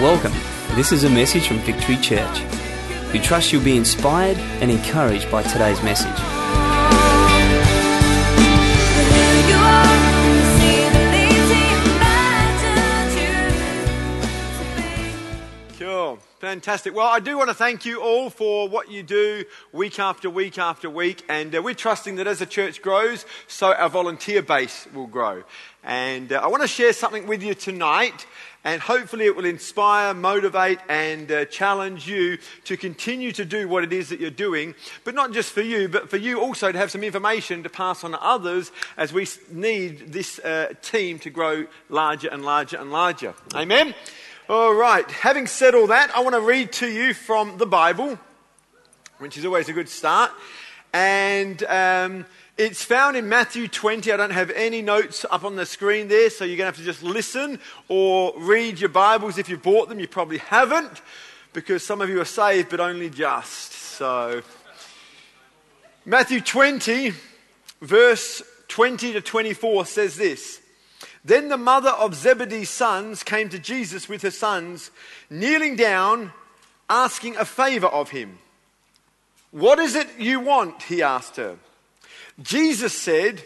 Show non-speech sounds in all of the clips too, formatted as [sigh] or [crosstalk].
Welcome. This is a message from Victory Church. We trust you'll be inspired and encouraged by today's message. Cool. Fantastic. Well, I do want to thank you all for what you do week after week after week. And uh, we're trusting that as the church grows, so our volunteer base will grow. And uh, I want to share something with you tonight. And hopefully it will inspire, motivate, and uh, challenge you to continue to do what it is that you're doing. But not just for you, but for you also to have some information to pass on to others as we need this uh, team to grow larger and larger and larger. Amen? All right, having said all that, I want to read to you from the Bible, which is always a good start. And um, it's found in Matthew 20. I don't have any notes up on the screen there, so you're going to have to just listen or read your Bibles if you've bought them. You probably haven't, because some of you are saved, but only just. So, Matthew 20, verse 20 to 24 says this. Then the mother of Zebedee's sons came to Jesus with her sons, kneeling down, asking a favor of him. What is it you want? He asked her. Jesus said,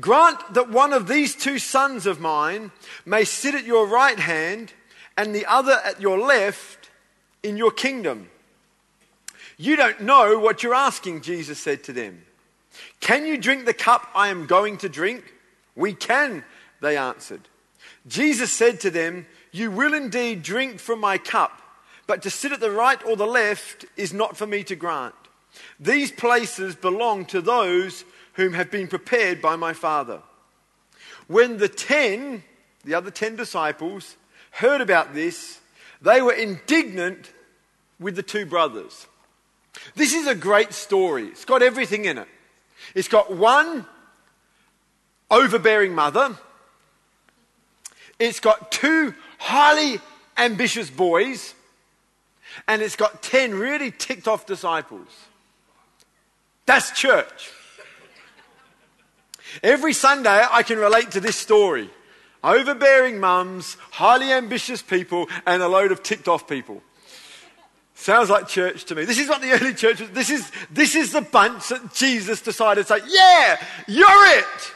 Grant that one of these two sons of mine may sit at your right hand and the other at your left in your kingdom. You don't know what you're asking, Jesus said to them. Can you drink the cup I am going to drink? We can, they answered. Jesus said to them, You will indeed drink from my cup, but to sit at the right or the left is not for me to grant. These places belong to those whom have been prepared by my Father. When the ten, the other ten disciples, heard about this, they were indignant with the two brothers. This is a great story. It's got everything in it. It's got one overbearing mother it's got two highly ambitious boys, and it's got 10 really ticked off disciples. That's church. Every Sunday, I can relate to this story overbearing mums, highly ambitious people, and a load of ticked off people. Sounds like church to me. This is what the [laughs] early church was. This is, this is the bunch that Jesus decided to say, Yeah, you're it.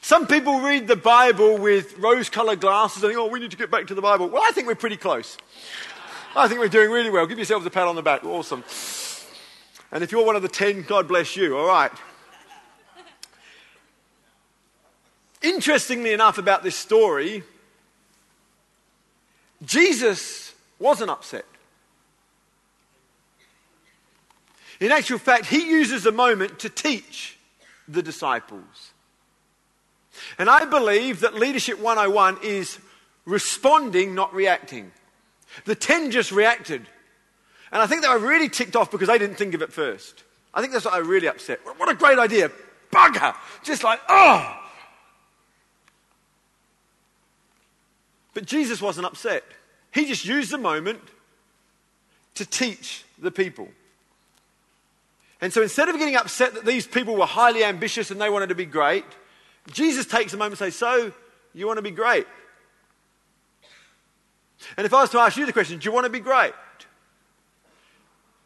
Some people read the Bible with rose colored glasses and think, oh, we need to get back to the Bible. Well, I think we're pretty close. I think we're doing really well. Give yourselves a pat on the back. Awesome. And if you're one of the ten, God bless you. All right. Interestingly enough, about this story, Jesus wasn't upset. In actual fact, he uses a moment to teach the disciples. And I believe that Leadership 101 is responding, not reacting. The 10 just reacted. And I think they were really ticked off because they didn't think of it first. I think that's what I really upset. What a great idea. Bugger. Just like, oh. But Jesus wasn't upset. He just used the moment to teach the people. And so instead of getting upset that these people were highly ambitious and they wanted to be great, Jesus takes a moment and says, So, you want to be great? And if I was to ask you the question, Do you want to be great?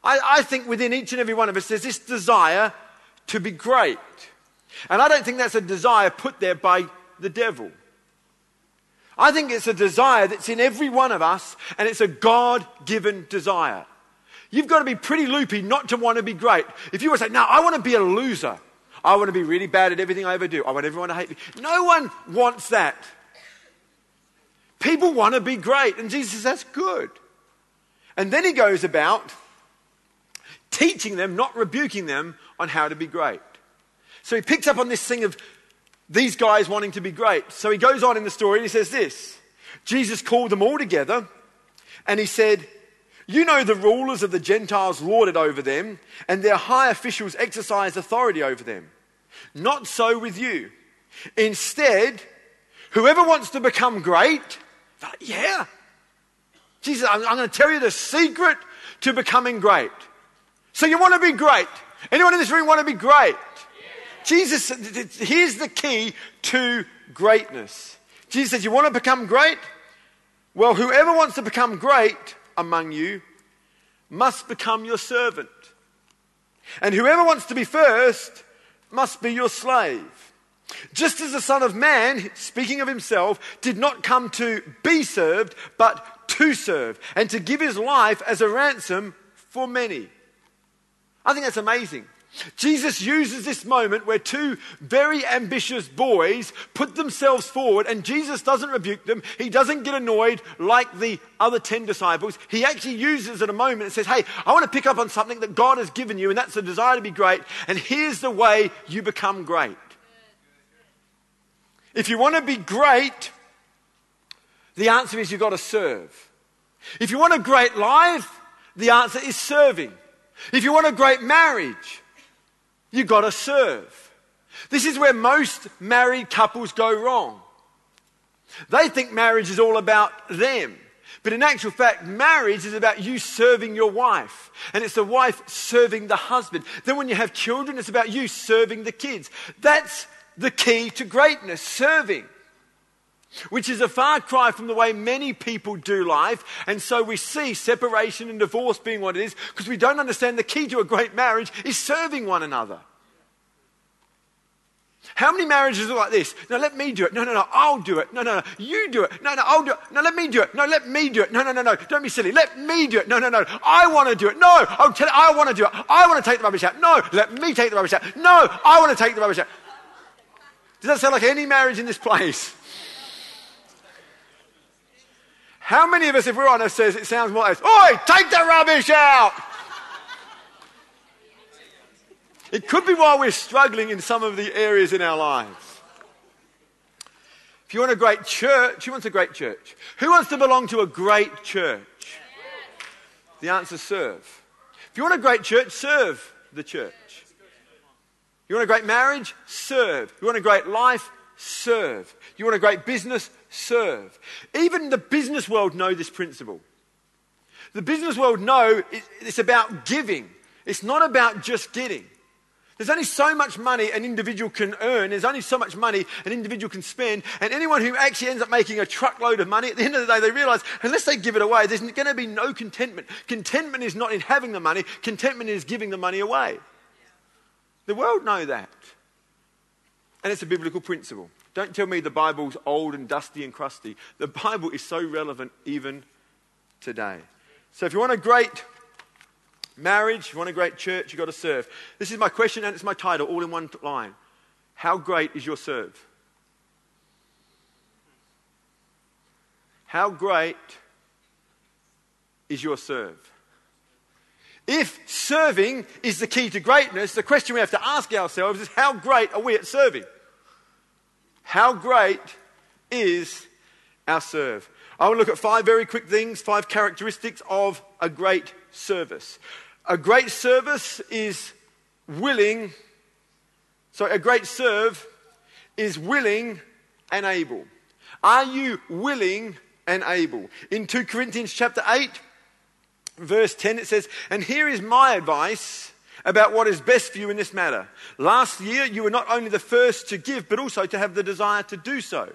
I, I think within each and every one of us there's this desire to be great. And I don't think that's a desire put there by the devil. I think it's a desire that's in every one of us, and it's a God given desire. You've got to be pretty loopy not to want to be great. If you were to say, No, I want to be a loser. I want to be really bad at everything I ever do. I want everyone to hate me. No one wants that. People want to be great. And Jesus says, that's good. And then he goes about teaching them, not rebuking them, on how to be great. So he picks up on this thing of these guys wanting to be great. So he goes on in the story and he says this Jesus called them all together and he said, you know the rulers of the Gentiles lorded over them, and their high officials exercise authority over them. Not so with you. Instead, whoever wants to become great, like, yeah. Jesus, I'm, I'm going to tell you the secret to becoming great. So you want to be great. Anyone in this room want to be great? Jesus, here's the key to greatness. Jesus says, You want to become great? Well, whoever wants to become great among you must become your servant. And whoever wants to be first must be your slave. Just as the Son of Man, speaking of himself, did not come to be served, but to serve, and to give his life as a ransom for many. I think that's amazing. Jesus uses this moment where two very ambitious boys put themselves forward, and Jesus doesn't rebuke them. He doesn't get annoyed like the other 10 disciples. He actually uses at a moment and says, Hey, I want to pick up on something that God has given you, and that's the desire to be great, and here's the way you become great. If you want to be great, the answer is you've got to serve. If you want a great life, the answer is serving. If you want a great marriage, You've got to serve. This is where most married couples go wrong. They think marriage is all about them. But in actual fact, marriage is about you serving your wife. And it's the wife serving the husband. Then when you have children, it's about you serving the kids. That's the key to greatness, serving which is a far cry from the way many people do life. And so we see separation and divorce being what it is because we don't understand the key to a great marriage is serving one another. How many marriages are like this? No, let me do it. No, no, no, I'll do it. No, no, no, you do it. No, no, I'll do it. No, let me do it. No, let me do it. No, no, no, no, don't be silly. Let me do it. No, no, no, I want to do it. No, I'll tell you, I want to do it. I want to take the rubbish out. No, let me take the rubbish out. No, I want to take the rubbish out. Does that sound like any marriage in this place? How many of us, if we're honest, says it sounds more like? Oi, take the rubbish out! It could be while we're struggling in some of the areas in our lives. If you want a great church, who wants a great church? Who wants to belong to a great church? The answer is serve. If you want a great church, serve the church. You want a great marriage? Serve. You want a great life? Serve. You want a great business? Serve. Even the business world know this principle. The business world know it's about giving. It's not about just getting. There's only so much money an individual can earn. There's only so much money an individual can spend. And anyone who actually ends up making a truckload of money, at the end of the day, they realize unless they give it away, there's going to be no contentment. Contentment is not in having the money, contentment is giving the money away. The world know that. And it's a biblical principle. Don't tell me the Bible's old and dusty and crusty. The Bible is so relevant even today. So if you want a great marriage, you want a great church, you've got to serve. This is my question and it's my title, all in one line. How great is your serve? How great is your serve? If serving is the key to greatness, the question we have to ask ourselves is how great are we at serving? How great is our serve? I want to look at five very quick things, five characteristics of a great service. A great service is willing, sorry, a great serve is willing and able. Are you willing and able? In 2 Corinthians chapter 8, verse 10, it says, And here is my advice about what is best for you in this matter. Last year, you were not only the first to give, but also to have the desire to do so.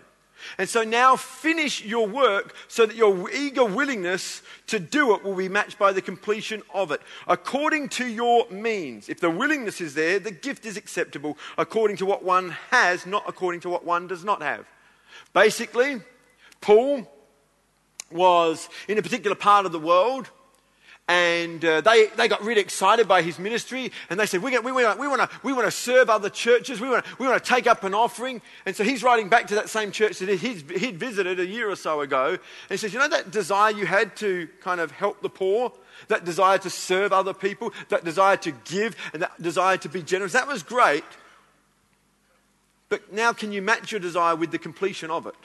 And so now finish your work so that your eager willingness to do it will be matched by the completion of it. According to your means. If the willingness is there, the gift is acceptable according to what one has, not according to what one does not have. Basically, Paul was in a particular part of the world and uh, they, they got really excited by his ministry and they said we, we, we, we want to we wanna serve other churches. We want to we wanna take up an offering. And so he's writing back to that same church that he'd, he'd visited a year or so ago and he says you know that desire you had to kind of help the poor? That desire to serve other people? That desire to give and that desire to be generous? That was great but now can you match your desire with the completion of it?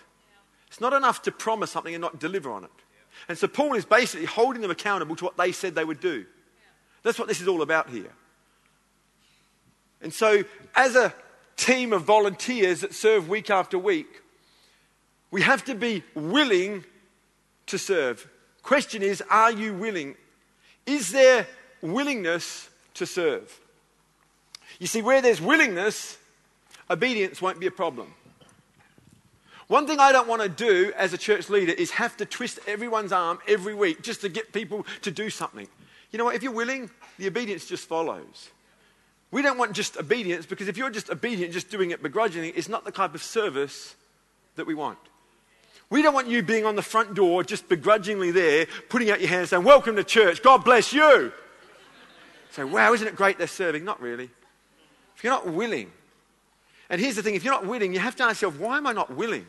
It's not enough to promise something and not deliver on it and so Paul is basically holding them accountable to what they said they would do. That's what this is all about here. And so, as a team of volunteers that serve week after week, we have to be willing to serve. Question is, are you willing? Is there willingness to serve? You see, where there's willingness, obedience won't be a problem. One thing I don't want to do as a church leader is have to twist everyone's arm every week just to get people to do something. You know what? If you're willing, the obedience just follows. We don't want just obedience because if you're just obedient, just doing it begrudgingly, it's not the type of service that we want. We don't want you being on the front door, just begrudgingly there, putting out your hands saying, Welcome to church, God bless you. Say, wow, isn't it great they're serving? Not really. If you're not willing, and here's the thing if you're not willing, you have to ask yourself, why am I not willing?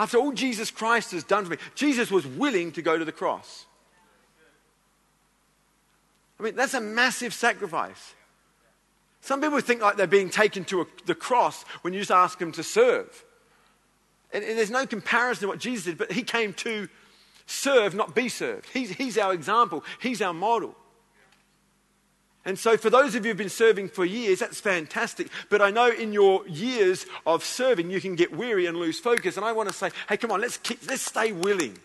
After all Jesus Christ has done for me, Jesus was willing to go to the cross. I mean, that's a massive sacrifice. Some people think like they're being taken to a, the cross when you just ask them to serve. And, and, there's no comparison to what Jesus did, but he came to serve, not be served. He's, he's our example, he's our model. And so, for those of you who've been serving for years, that's fantastic. But I know in your years of serving, you can get weary and lose focus. And I want to say, hey, come on, let's, keep, let's stay willing.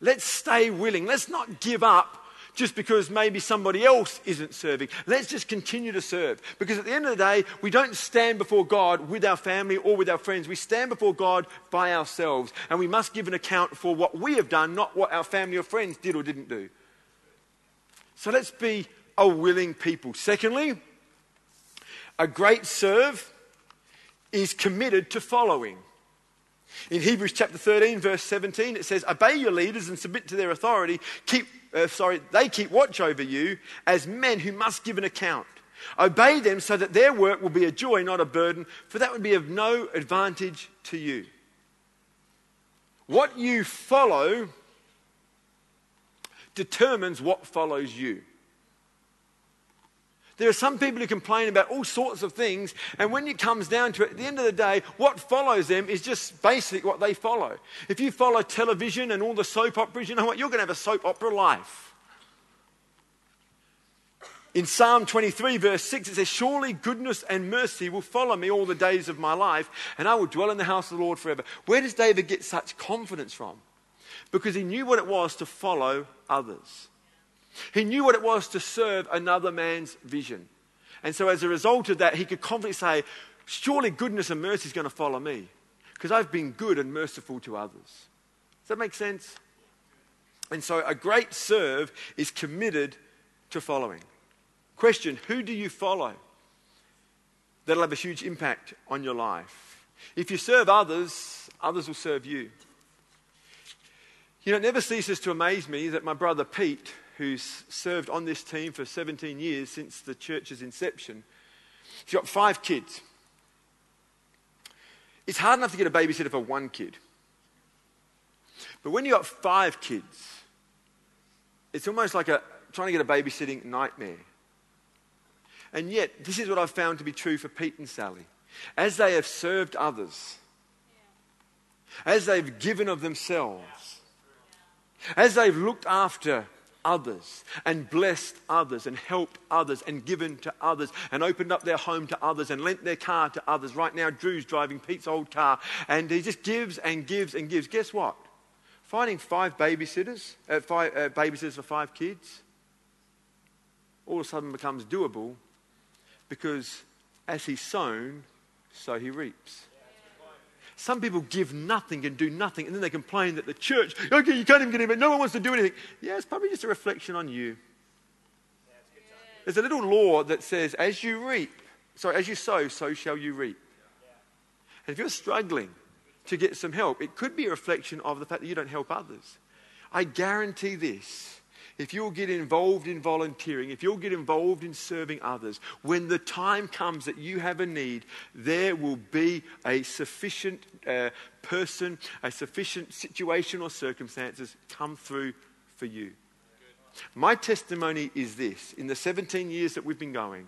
Let's stay willing. Let's not give up just because maybe somebody else isn't serving. Let's just continue to serve. Because at the end of the day, we don't stand before God with our family or with our friends. We stand before God by ourselves. And we must give an account for what we have done, not what our family or friends did or didn't do. So let's be a willing people. Secondly, a great serve is committed to following. In Hebrews chapter 13, verse 17, it says, Obey your leaders and submit to their authority. Keep, uh, sorry, they keep watch over you as men who must give an account. Obey them so that their work will be a joy, not a burden, for that would be of no advantage to you. What you follow determines what follows you. There are some people who complain about all sorts of things, and when it comes down to it, at the end of the day, what follows them is just basically what they follow. If you follow television and all the soap operas, you know what? You're going to have a soap opera life. In Psalm 23, verse 6, it says, Surely goodness and mercy will follow me all the days of my life, and I will dwell in the house of the Lord forever. Where does David get such confidence from? Because he knew what it was to follow others. He knew what it was to serve another man's vision. And so, as a result of that, he could confidently say, Surely goodness and mercy is going to follow me because I've been good and merciful to others. Does that make sense? And so, a great serve is committed to following. Question Who do you follow? That'll have a huge impact on your life. If you serve others, others will serve you. You know, it never ceases to amaze me that my brother Pete who's served on this team for 17 years since the church's inception. He's got five kids. It's hard enough to get a babysitter for one kid. But when you've got five kids, it's almost like a, trying to get a babysitting nightmare. And yet, this is what I've found to be true for Pete and Sally. As they have served others, as they've given of themselves, as they've looked after others and blessed others and helped others and given to others and opened up their home to others and lent their car to others. Right now, Drew's driving Pete's old car and he just gives and gives and gives. Guess what? Finding five babysitters, uh, five, uh, babysitters for five kids, all of a sudden becomes doable because as he's sown, so he reaps. Some people give nothing and do nothing, and then they complain that the church, okay, you can't even get in, but no one wants to do anything. Yeah, it's probably just a reflection on you. There's a little law that says, as you reap, sorry, as you sow, so shall you reap. And if you're struggling to get some help, it could be a reflection of the fact that you don't help others. I guarantee this if you'll get involved in volunteering, if you'll get involved in serving others, when the time comes that you have a need, there will be a sufficient uh, person, a sufficient situation or circumstances come through for you. My testimony is this in the 17 years that we've been going,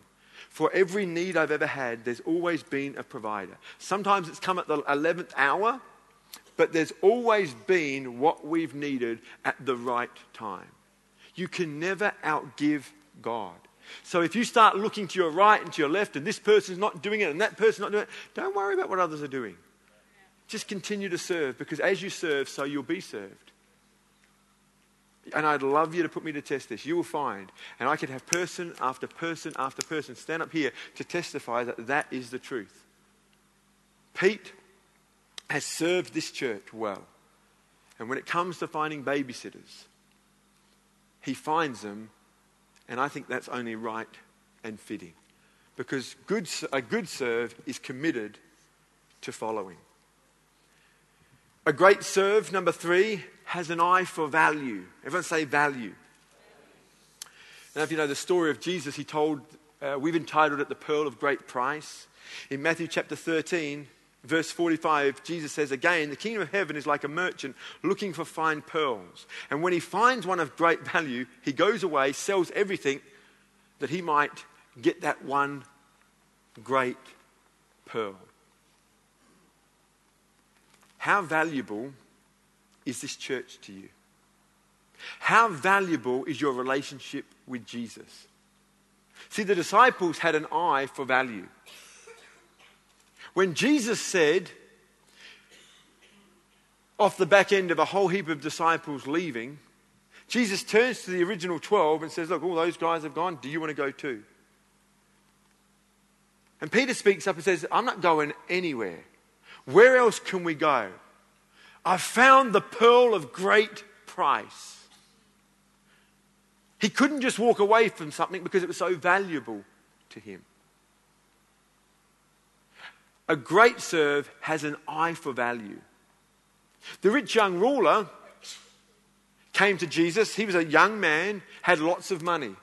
for every need I've ever had, there's always been a provider. Sometimes it's come at the 11th hour, but there's always been what we've needed at the right time. You can never outgive God. So if you start looking to your right and to your left, and this person's not doing it and that person's not doing it, don't worry about what others are doing. Just continue to serve because as you serve, so you'll be served. And I'd love you to put me to test this. You will find, and I could have person after person after person stand up here to testify that that is the truth. Pete has served this church well. And when it comes to finding babysitters, he finds them, and I think that's only right and fitting. Because good, a good serve is committed to following. A great serve, number three, has an eye for value. Everyone say value. Now, if you know the story of Jesus, he told, uh, we've entitled it The Pearl of Great Price. In Matthew chapter 13, verse 45, Jesus says again, The kingdom of heaven is like a merchant looking for fine pearls. And when he finds one of great [laughs] value, he goes away, sells everything that he might get that one great pearl. How valuable is this church to you? How valuable is your relationship with Jesus? See, the disciples had an eye for value. When Jesus said, off the back end of a whole heap of disciples leaving, Jesus turns to the original 12 and says, Look, all those guys have gone. Do you want to go too? And Peter speaks up and says, I'm not going anywhere. Where else can we go? I've found the pearl of great price. He couldn't just walk away from something because it was so valuable to him. A great serve has an eye for value. The rich young ruler came to Jesus. He was a young man, had lots of money.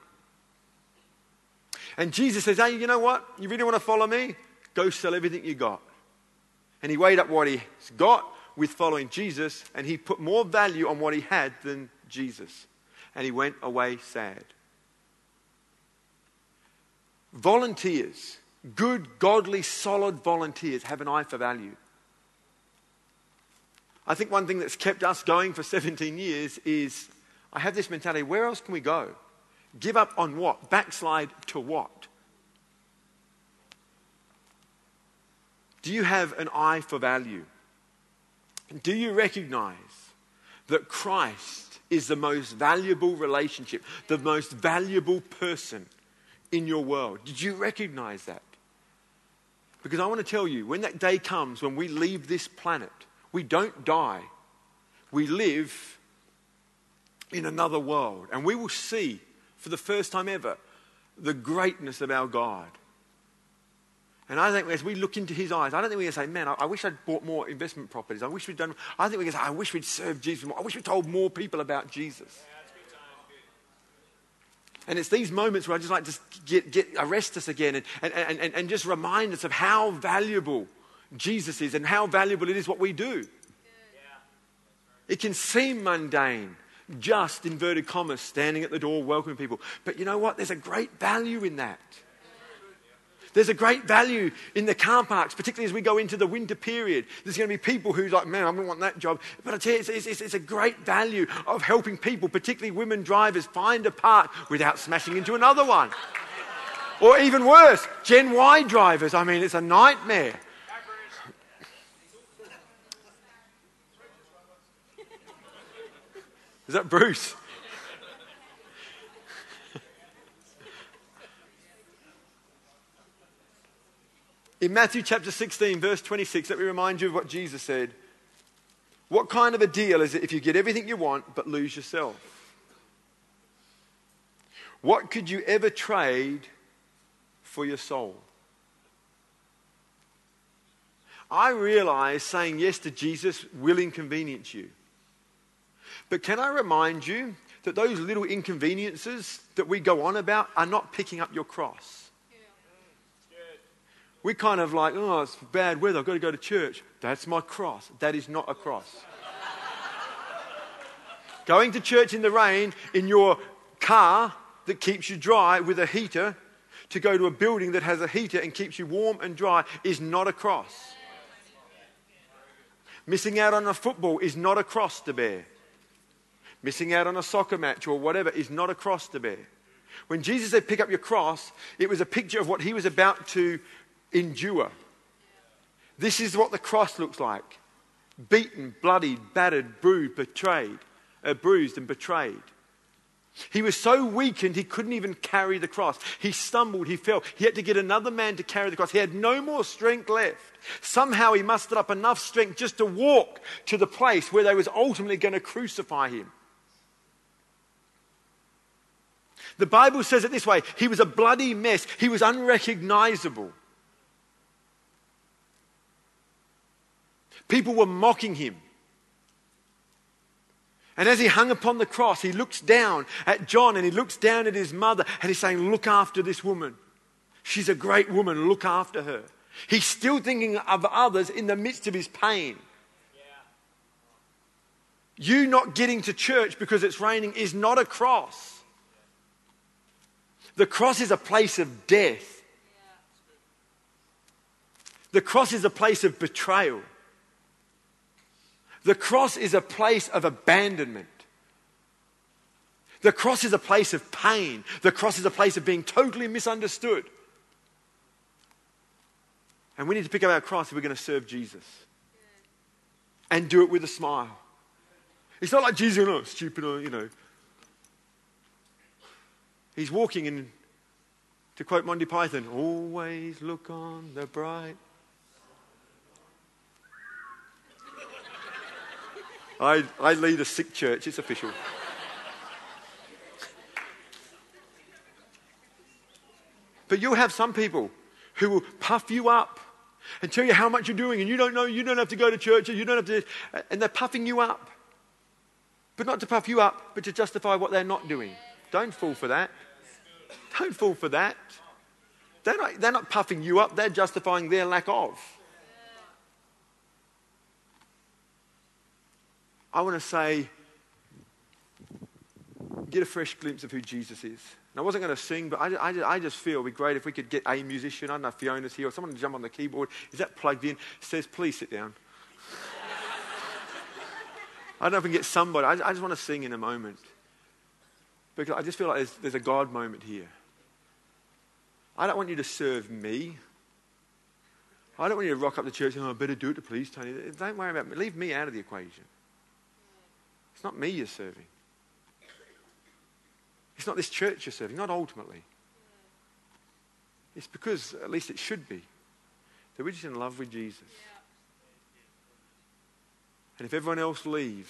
And Jesus says, Hey, you know what? You really want to follow me? Go sell everything you got. And he weighed up what he's got with following Jesus, and he put more value on what he had than Jesus. And he went away sad. Volunteers, good, godly, solid volunteers, have an eye for value. I think one thing that's kept us going for [laughs] 17 years is I have this mentality where else can we go? Give up on what? Backslide to what? Do you have an eye for value? Do you recognize that Christ is the most valuable relationship, the most valuable person in your world? Did you recognize that? Because I want to tell you, when that day comes when we leave this planet, we don't die. We live in another world. And we will see for the first time ever the greatness of our God. And I think as we look into his eyes, I don't think we're going to say, man, I, I, wish I'd bought more investment properties. I wish we'd done, I think we're going to say, I wish we'd served Jesus more. I wish we told more people about Jesus. And it's these moments where I just like to get, get, arrest us again and, and, and, and just remind us of how valuable Jesus is and how valuable it is what we do. It can seem mundane just inverted commas, standing at the door welcoming people. But you know what? There's a great value in that. There's a great value in the car parks, particularly as we go into the winter period. There's going to be people who's like, man, I don't want that job. But I tell you, it's, it's, it's a great value of helping people, particularly women drivers, find a park without smashing into another one. Or even worse, Gen Y drivers. I mean, it's a nightmare. Is that Bruce? In Matthew chapter 16, verse 26, let me remind you of what Jesus said. What kind of a deal is it if you get everything you want but lose yourself? What could you ever trade for your soul? I realize saying yes to Jesus will inconvenience you. But can I remind you that those little inconveniences that we go on about are not picking up your cross? We kind of like, oh, it's bad weather, I've got to go to church. That's my cross. That is not a cross. [laughs] Going to church in the rain in your car that keeps you dry with a heater to go to a building that has a heater and keeps you warm and dry is not a cross. Missing out on a football is not a cross to bear. Missing out on a soccer match or whatever is not a cross to bear. When Jesus said, Pick up your cross, it was a picture of what he was about to endure. This is what the cross looks like beaten, bloodied, battered, bruised, betrayed, uh, bruised and betrayed. He was so weakened he couldn't even carry the cross. He stumbled, he fell. He had to get another man to carry the cross. He had no more strength left. Somehow he mustered up enough strength just to walk to the place where they was ultimately going to crucify him. The Bible says it this way He was a bloody mess, he was unrecognizable. People were mocking him. And as he hung upon the cross, he looks down at John and he looks down at his mother and he's saying, Look after this woman. She's a great woman. Look after her. He's still thinking of others in the midst of his pain. You not getting to church because it's raining is not a cross. The cross is a place of death. The cross is a place of betrayal. The cross is a place of abandonment. The cross is a place of pain. The cross is a place of being totally misunderstood. And we need to pick up our cross if we're going to serve Jesus. And do it with a smile. It's not like Jesus, oh, stupid, or, you know. He's walking in, to quote Monty Python, always look on the bright I, I lead a sick church, it's official. but you'll have some people who will puff you up and tell you how much you're doing, and you don't know, you don't have to go to church, and you don't have to, and they're puffing you up. But not to puff you up, but to justify what they're not doing. Don't fall for that. Don't fall for that. They're not, they're not puffing you up, they're justifying their lack of. I want to say, get a fresh glimpse of who Jesus is. And I wasn't going to sing, but I, I, I, just feel it would be great if we could get a musician. I don't know if Fiona's here or someone to jump on the keyboard. Is that plugged in? Says, please sit down. [laughs] I don't know if we can get somebody. I, I just want to sing in a moment. Because I just feel like there's, there's a God moment here. I don't want you to serve me. I don't want you to rock up the church and, oh, I better do it to please Tony. Don't worry about me. Leave me out of the equation. It's not me you're serving. It's not this church you're serving, not ultimately. It's because, at least it should be, that we're just in love with Jesus. And if everyone else leaves,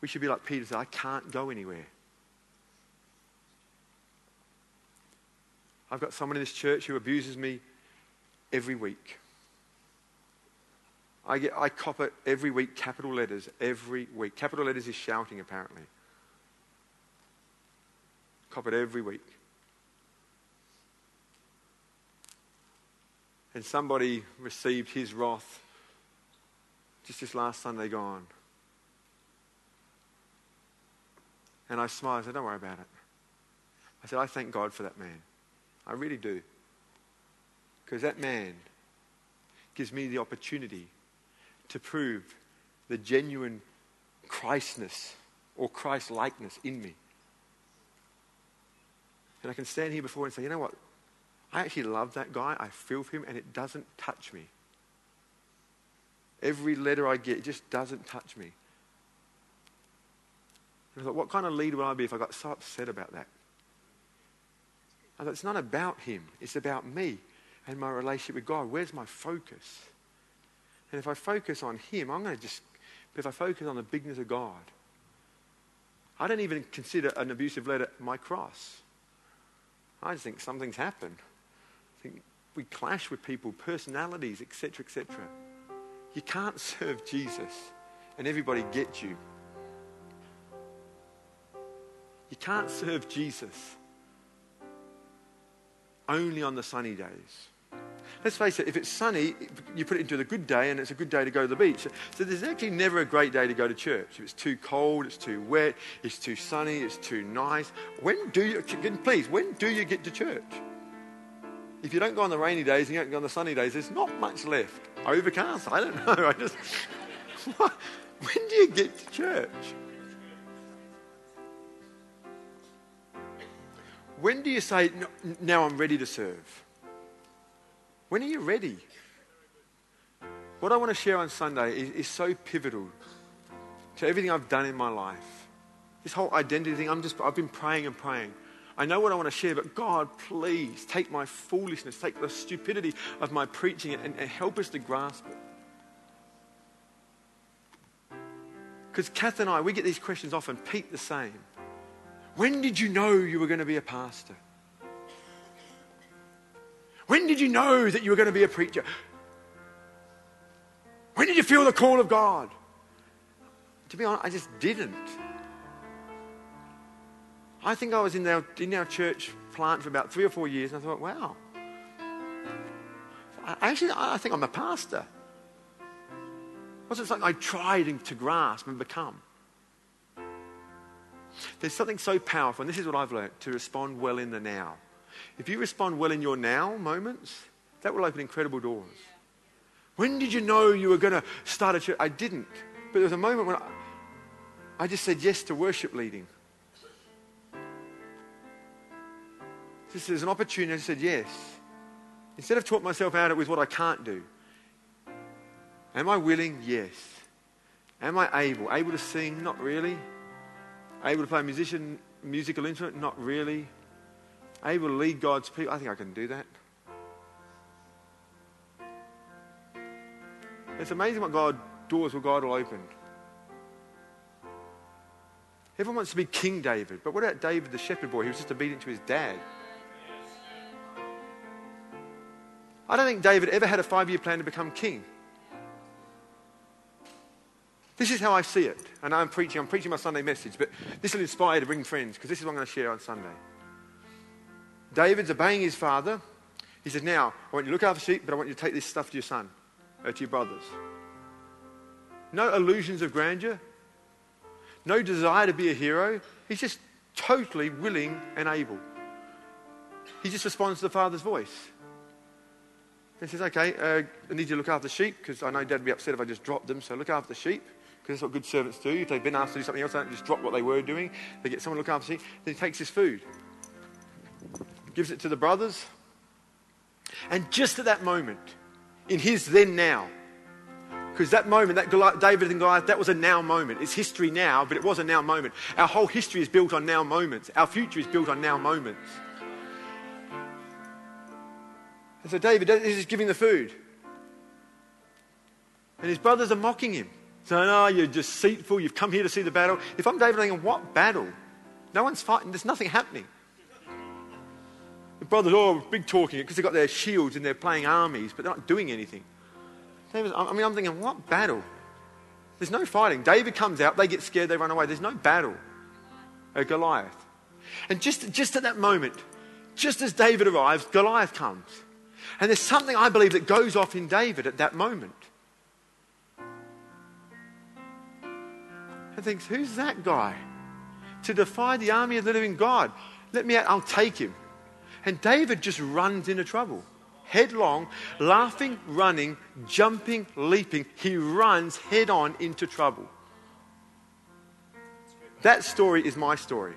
we should be like Peter said, I can't go anywhere. I've got someone in this church who abuses me every week. I, get, I cop it every week, capital letters, every week. Capital letters is shouting, apparently. Cop it every week. And somebody received his wrath just this last Sunday gone. And I smiled. I said, Don't worry about it. I said, I thank God for that man. I really do. Because that man gives me the opportunity to prove the genuine Christness or Christ likeness in me. And I can stand here before and say, you know what? I actually love that guy. I feel for him, and it doesn't touch me. Every letter I get, it just doesn't touch me. And I thought, what kind of leader would I be if I got so upset about that? I thought, it's not about him, it's about me and my relationship with God. Where's my focus? And if I focus on Him, I'm going to just, if I focus on the bigness of God, I don't even consider an abusive letter my cross. I just think something's happened. I think we clash with people, personalities, etc., etc. You can't [laughs] serve Jesus and everybody gets you. You can't serve Jesus only on the sunny days. Let's face it, if it's sunny, you put it into the good day and it's a good day to go to the beach. So there's actually never a great day to go to church. If it's too cold, it's too wet, it's too sunny, it's too nice. When do you, please, when do you get to church? If you don't go on the rainy days and you don't go on the sunny days, there's not much left. Overcast, I don't know. [laughs] I just, [laughs] when do you get to church? When do you say, now I'm ready to serve? When are you ready? What I want to share on Sunday is, is so pivotal to everything I've done in my life. This whole identity thing, I'm just, I've been praying and praying. I know what I want to share, but God, please take my foolishness, take the stupidity of my preaching and, and help us to grasp it. Because Kath and I, we get these questions often. Pete, the same. When did you know you were going to be a pastor? When did you know that you were going to be a preacher? When did you feel the call of God? To be honest, I just didn't. I think I was in our, in our church plant for about three or four years, and I thought, wow. I, actually, I think I'm a pastor. It wasn't something I tried to grasp and become. There's something so powerful, and this is what I've learned to respond well in the now. If you respond well in your now moments, that will open incredible doors. When did you know you were going to start a church? I didn't. But there was a moment when I, I just said yes to worship leading. This is an opportunity. I said yes. Instead of talk myself out of it with what I can't do. Am I willing? Yes. Am I able? Able to sing? Not really. Able to play a musician, musical instrument? Not really. Able to lead God's people? I think I can do that. It's amazing what God doors will God will open. Everyone wants to be King David, but what about David, the shepherd boy? He was just obedient to his dad. I don't think David ever had a five year plan to become king. This is how I see it. And I'm preaching, I'm preaching my Sunday message, but this will inspire you to bring friends because this is what I'm going to share on Sunday. David's obeying his father. He says, Now, I want you to look after sheep, but I want you to take this stuff to your son, or to your brothers. No illusions of grandeur, no desire to be a hero. He's just totally willing and able. He just responds to the father's voice. He says, Okay, uh, I need you to look after the sheep because I know dad would be upset if I just dropped them, so look after the sheep because that's what good servants do. If they've been asked to do something else, they don't just drop what they were doing. They get someone to look after the sheep. Then he takes his food, gives it to the brothers. And just at that moment, in his then now, because that moment, that David and Goliath, that was a now moment. It's history now, but it was a now moment. Our whole history is built on now moments. Our future is built on now moments. And so David is just giving the food. And his brothers are mocking him. Saying, oh, you're deceitful. You've come here to see the battle. If I'm David, I'm thinking, what battle? No one's fighting. There's nothing happening. The brothers, oh, big talking because they've got their shields and they're playing armies, but they're not doing anything. I mean, I'm thinking, what battle? There's no fighting. David comes out, they get scared, they run away. There's no battle. A Goliath. And just, just at that moment, just as David arrives, Goliath comes. And there's something I believe that goes off in David at that moment. And thinks, who's that guy? To defy the army of the living God. Let me out, I'll take him. And David just runs into trouble. Headlong, laughing, running, jumping, leaping. He runs head on into trouble. That story is my story.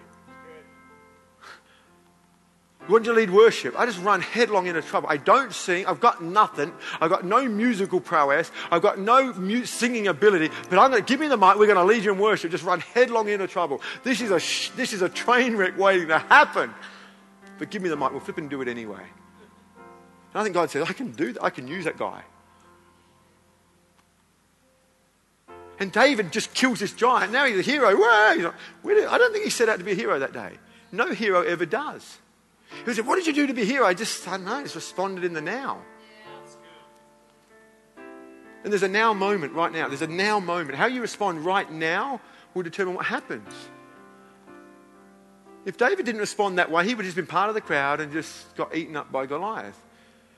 When you lead worship, I just run headlong into trouble. I don't sing. I've got nothing. I've got no musical prowess. I've got no singing ability. But I'm going to give me the mic. We're going to lead you in worship. Just run headlong into trouble. This is a sh- this is a train wreck waiting to happen. But give me the mic. We'll flip and do it anyway. And I think God said, I can do that. I can use that guy. And David just kills this giant. Now he's a hero. Like, I don't think he set out to be a hero that day. No hero ever does. He said, What did you do to be here? I just, I don't know, just responded in the now. And there's a now moment right now. There's a now moment. How you respond right now will determine what happens. If David didn't respond that way, he would have just been part of the crowd and just got eaten up by Goliath.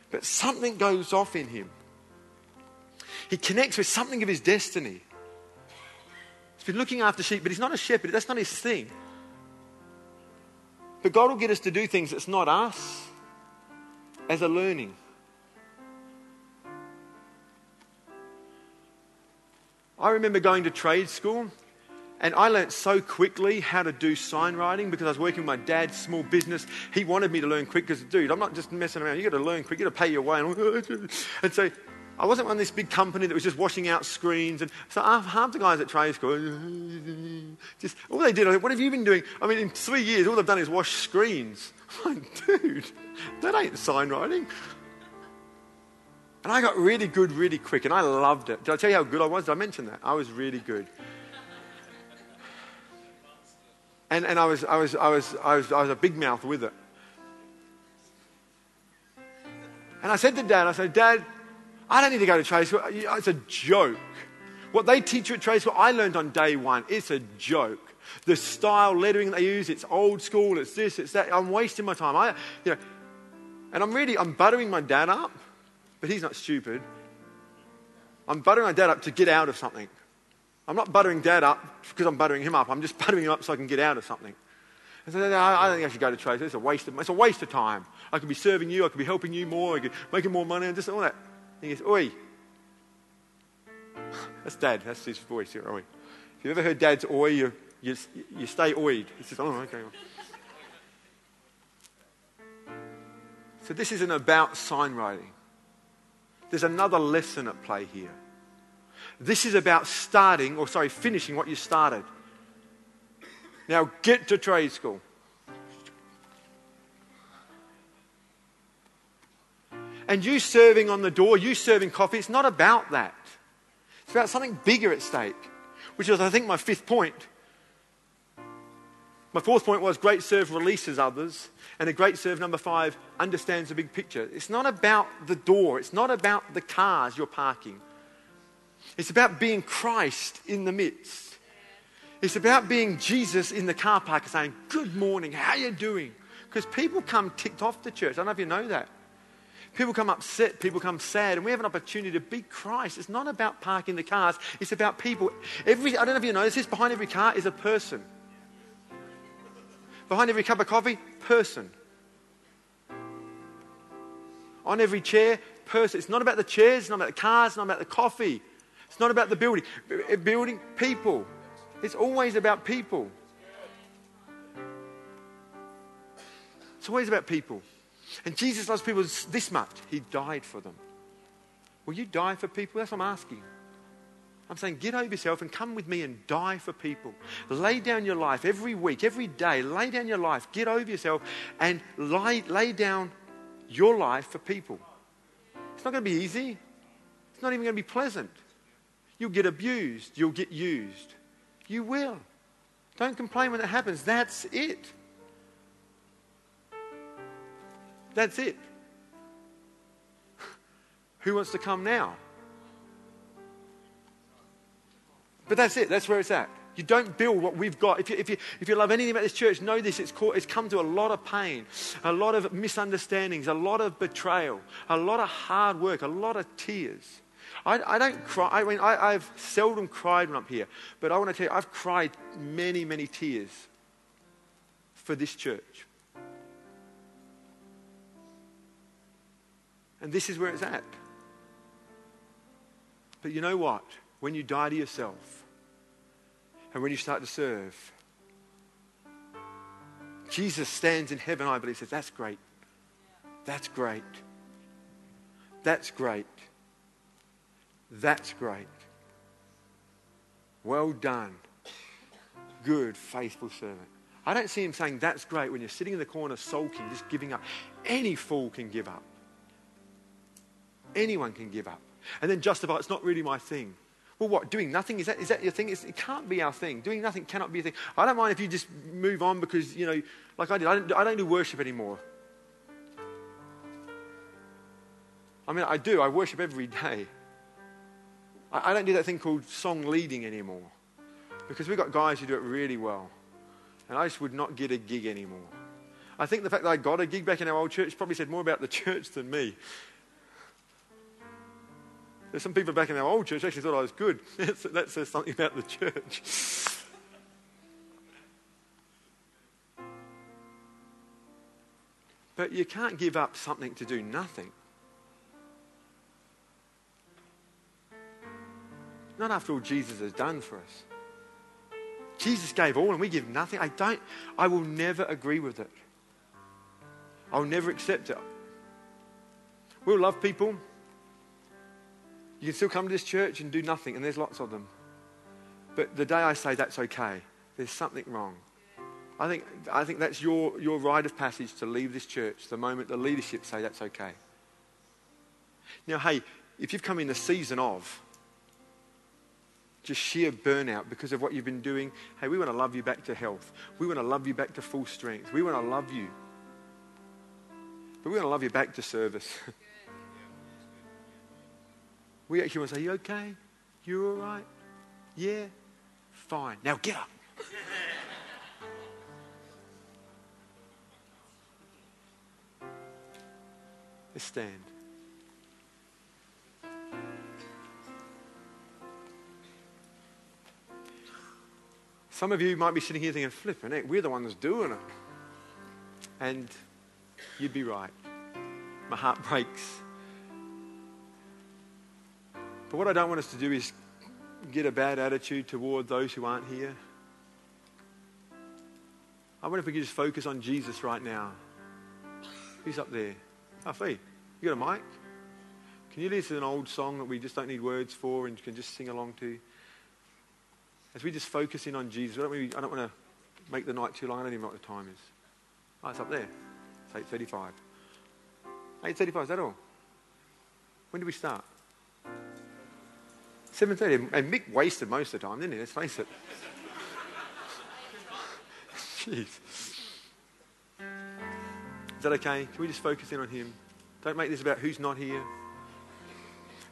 But something goes off in him. He connects with something of his destiny. He's been looking after sheep, but he's not a shepherd. That's not his thing. But God will get us to do things that's not us as a learning. I remember going to trade school and I learnt so quickly how to do sign writing because I was working with my dad's small business. He wanted me to learn quick because, dude, I'm not just messing around. You've got to learn quick. You've got to pay your way. And [laughs] so I wasn't on this big company that was just washing out screens. And so half the guys at trade school, [laughs] just all they did, I said, what have you been doing? I mean, in three years, all they've done is wash screens. [laughs] I'm like, dude, that ain't sign writing. And I got really good really quick, and I loved it. Did I tell you how good I was? Did I mention that? I was really good. And, and I, was, I, was, I, was, I, was, I was a big mouth with it. And I said to Dad, I said, Dad, I don't need to go to trade school. It's a joke. What they teach you at trade school, I learned on day one. It's a joke. The style lettering they use, it's old school, it's this, it's that. I'm wasting my time. I, you know, and I'm really, I'm buttering my dad up, but he's not stupid. I'm buttering my dad up to get out of something. I'm not buttering dad up because I'm buttering him up. I'm just [laughs] buttering him up so I can get out of something. Uh, I said, I don't think I should go to trade. It's a waste of, it's a waste of time. I could be serving you. I could be helping you more. I could making more money and just all that. And he goes, Oi. [laughs] That's dad. That's his voice here, Oi. If you've ever heard dad's oi, you, you, you stay oid. He says, oh, okay. So this isn't about sign writing. There's another lesson at play here. This is about starting, or sorry, finishing what you started. Now get to trade school. And you serving on the door, you serving coffee, it's not about that. It's about something bigger at stake, which is, I think, my fifth point. My fourth point was great serve releases others. And a great serve, number five, understands the big picture. It's not about the door, it's not about the cars you're parking. It's about being Christ in the midst. It's about being Jesus in the car park and saying, Good morning, how you doing? Because people come ticked off to church. I don't know if you know that. People come upset, people come sad, and we have an opportunity to be Christ. It's not about parking the cars, it's about people. Every, I don't know if you know this, behind every car is a person. Behind every cup of coffee, person. On every chair, person. It's not about the chairs, it's not about the cars, it's not about the coffee. It's not about the building. Building people. It's always about people. It's always about people. And Jesus loves people this much. He died for them. Will you die for people? That's what I'm asking. I'm saying, get over yourself and come with me and die for people. Lay down your life every week, every day. Lay down your life. Get over yourself and lay, lay down your life for people. It's not going to be easy. It's not even going to be pleasant. You'll get abused. You'll get used. You will. Don't complain when it happens. That's it. That's it. [laughs] Who wants to come now? But that's it. That's where it's at. You don't build what we've got. If you, if you, if you love anything about this church, know this. It's, caught, it's come to a lot of pain, a lot of misunderstandings, a lot of betrayal, a lot of hard work, a lot of tears. I, I don't cry. I mean, I, I've seldom cried when I'm here. But I want to tell you, I've cried many, many tears for this church. And this is where it's at. But you know what? When you die to yourself and when you start to serve, Jesus stands in heaven, I believe, says, That's great. That's great. That's great. That's great. Well done. Good, faithful servant. I don't see him saying, That's great when you're sitting in the corner sulking, just giving up. Any fool can give up. Anyone can give up. And then justify it's not really my thing. Well, what? Doing nothing? Is that, is that your thing? It's, it can't be our thing. Doing nothing cannot be a thing. I don't mind if you just move on because, you know, like I did, I don't, I don't do worship anymore. I mean, I do. I worship every day. I, I don't do that thing called song leading anymore because we've got guys who do it really well. And I just would not get a gig anymore. I think the fact that I got a gig back in our old church probably said more about the [laughs] church than me. There's some people back in our old church actually thought I was good. [laughs] that says something about the church. [laughs] But you can't give up something to do nothing. Not after all Jesus has done for us. Jesus gave all and we give nothing. I don't, I will never agree with it. I'll never accept it. We'll love people You can still come to this church and do nothing, and there's lots of them. But the day I say that's okay, there's something wrong. I think, I think that's your, your rite of passage to leave this church the moment the leadership say that's okay. Now, hey, if you've come in the season of just sheer burnout because of what you've been doing, hey, we want to love you back to health. We want to love you back to full strength. We want to love you. But we want to love you back to service. [laughs] we actually want to say, You okay? You all right? Yeah? Fine. Now get up. [laughs] Let's stand. Some of you might be sitting here thinking, flipping it, we're the ones doing it. And you'd be right. My heart [laughs] breaks. But what I don't want us to do is get a bad attitude toward those who aren't here. I wonder if we could just focus on Jesus right now. Who's up there? Oh, Fee, you got a mic? Can you listen to an old song that we just don't need words for and can just sing along to? As we just focus in on Jesus, I don't, I don't want to make the night too long. I don't even know what the time is. Oh, it's up there. It's 8.35. 8.35, is that all? When did we start? 7.30. And Mick wasted most of the time, didn't he? Let's face it. [laughs] Jeez. Is that okay? Can we just focus in on him? Don't make this about who's not here.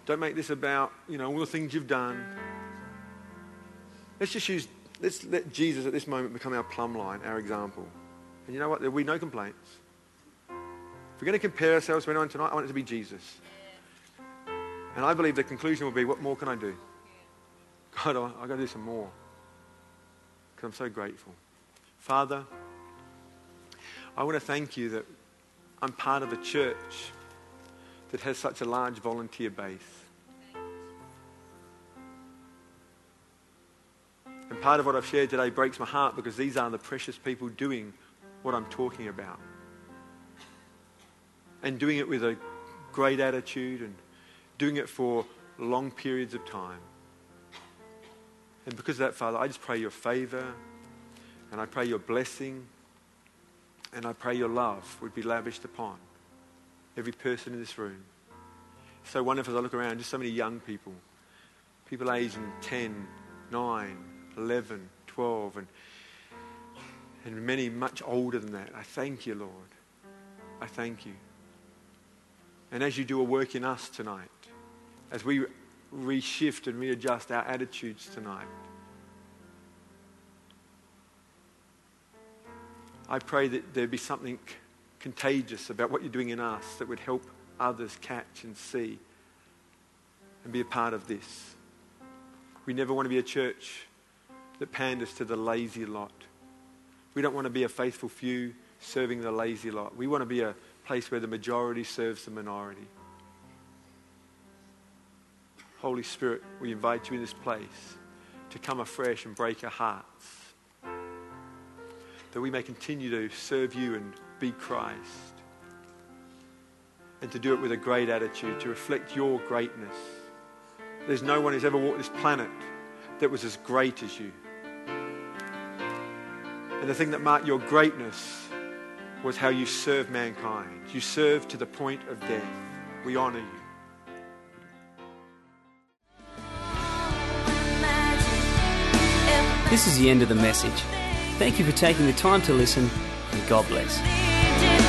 Don't make this about, you know, all the things you've done. Let's just use, let's let Jesus at this moment become our plumb line, our example. And you know what? There'll be no complaints. If we're going to compare ourselves to anyone tonight, I want it to be Jesus. And I believe the conclusion will be, what more can I do? God, I've got to do some more. Because I'm so grateful. Father, I want to thank you that I'm part of a church that has such a large volunteer base. And part of what I've shared today breaks my heart because these are the precious people doing what I'm talking about. And doing it with a great attitude and doing it for long periods of time. And because of that, Father, I just pray your favor and I pray your blessing and I pray your love would be lavished upon every person in this room. So wonderful as I look around, just so many young people, people aged 10, 9, 11, 12, and, and many much older than that. I thank you, Lord. I thank you. And as you do a work in us tonight, as we reshift and readjust our attitudes tonight, I pray that there be something contagious about what you're doing in us that would help others catch and see and be a part of this. We never want to be a church that panders to the lazy lot. We don't want to be a faithful few serving the lazy lot. We want to be a place where the majority serves the minority. Holy Spirit, we invite you in this place to come afresh and break our hearts. That we may continue to serve you and be Christ. And to do it with a great attitude, to reflect your greatness. There's no one who's ever walked this planet that was as great as you. And the thing that marked your greatness was how you served mankind. You served to the point of death. We honor you. This is the end of the message. Thank you for taking the time to listen, and God bless.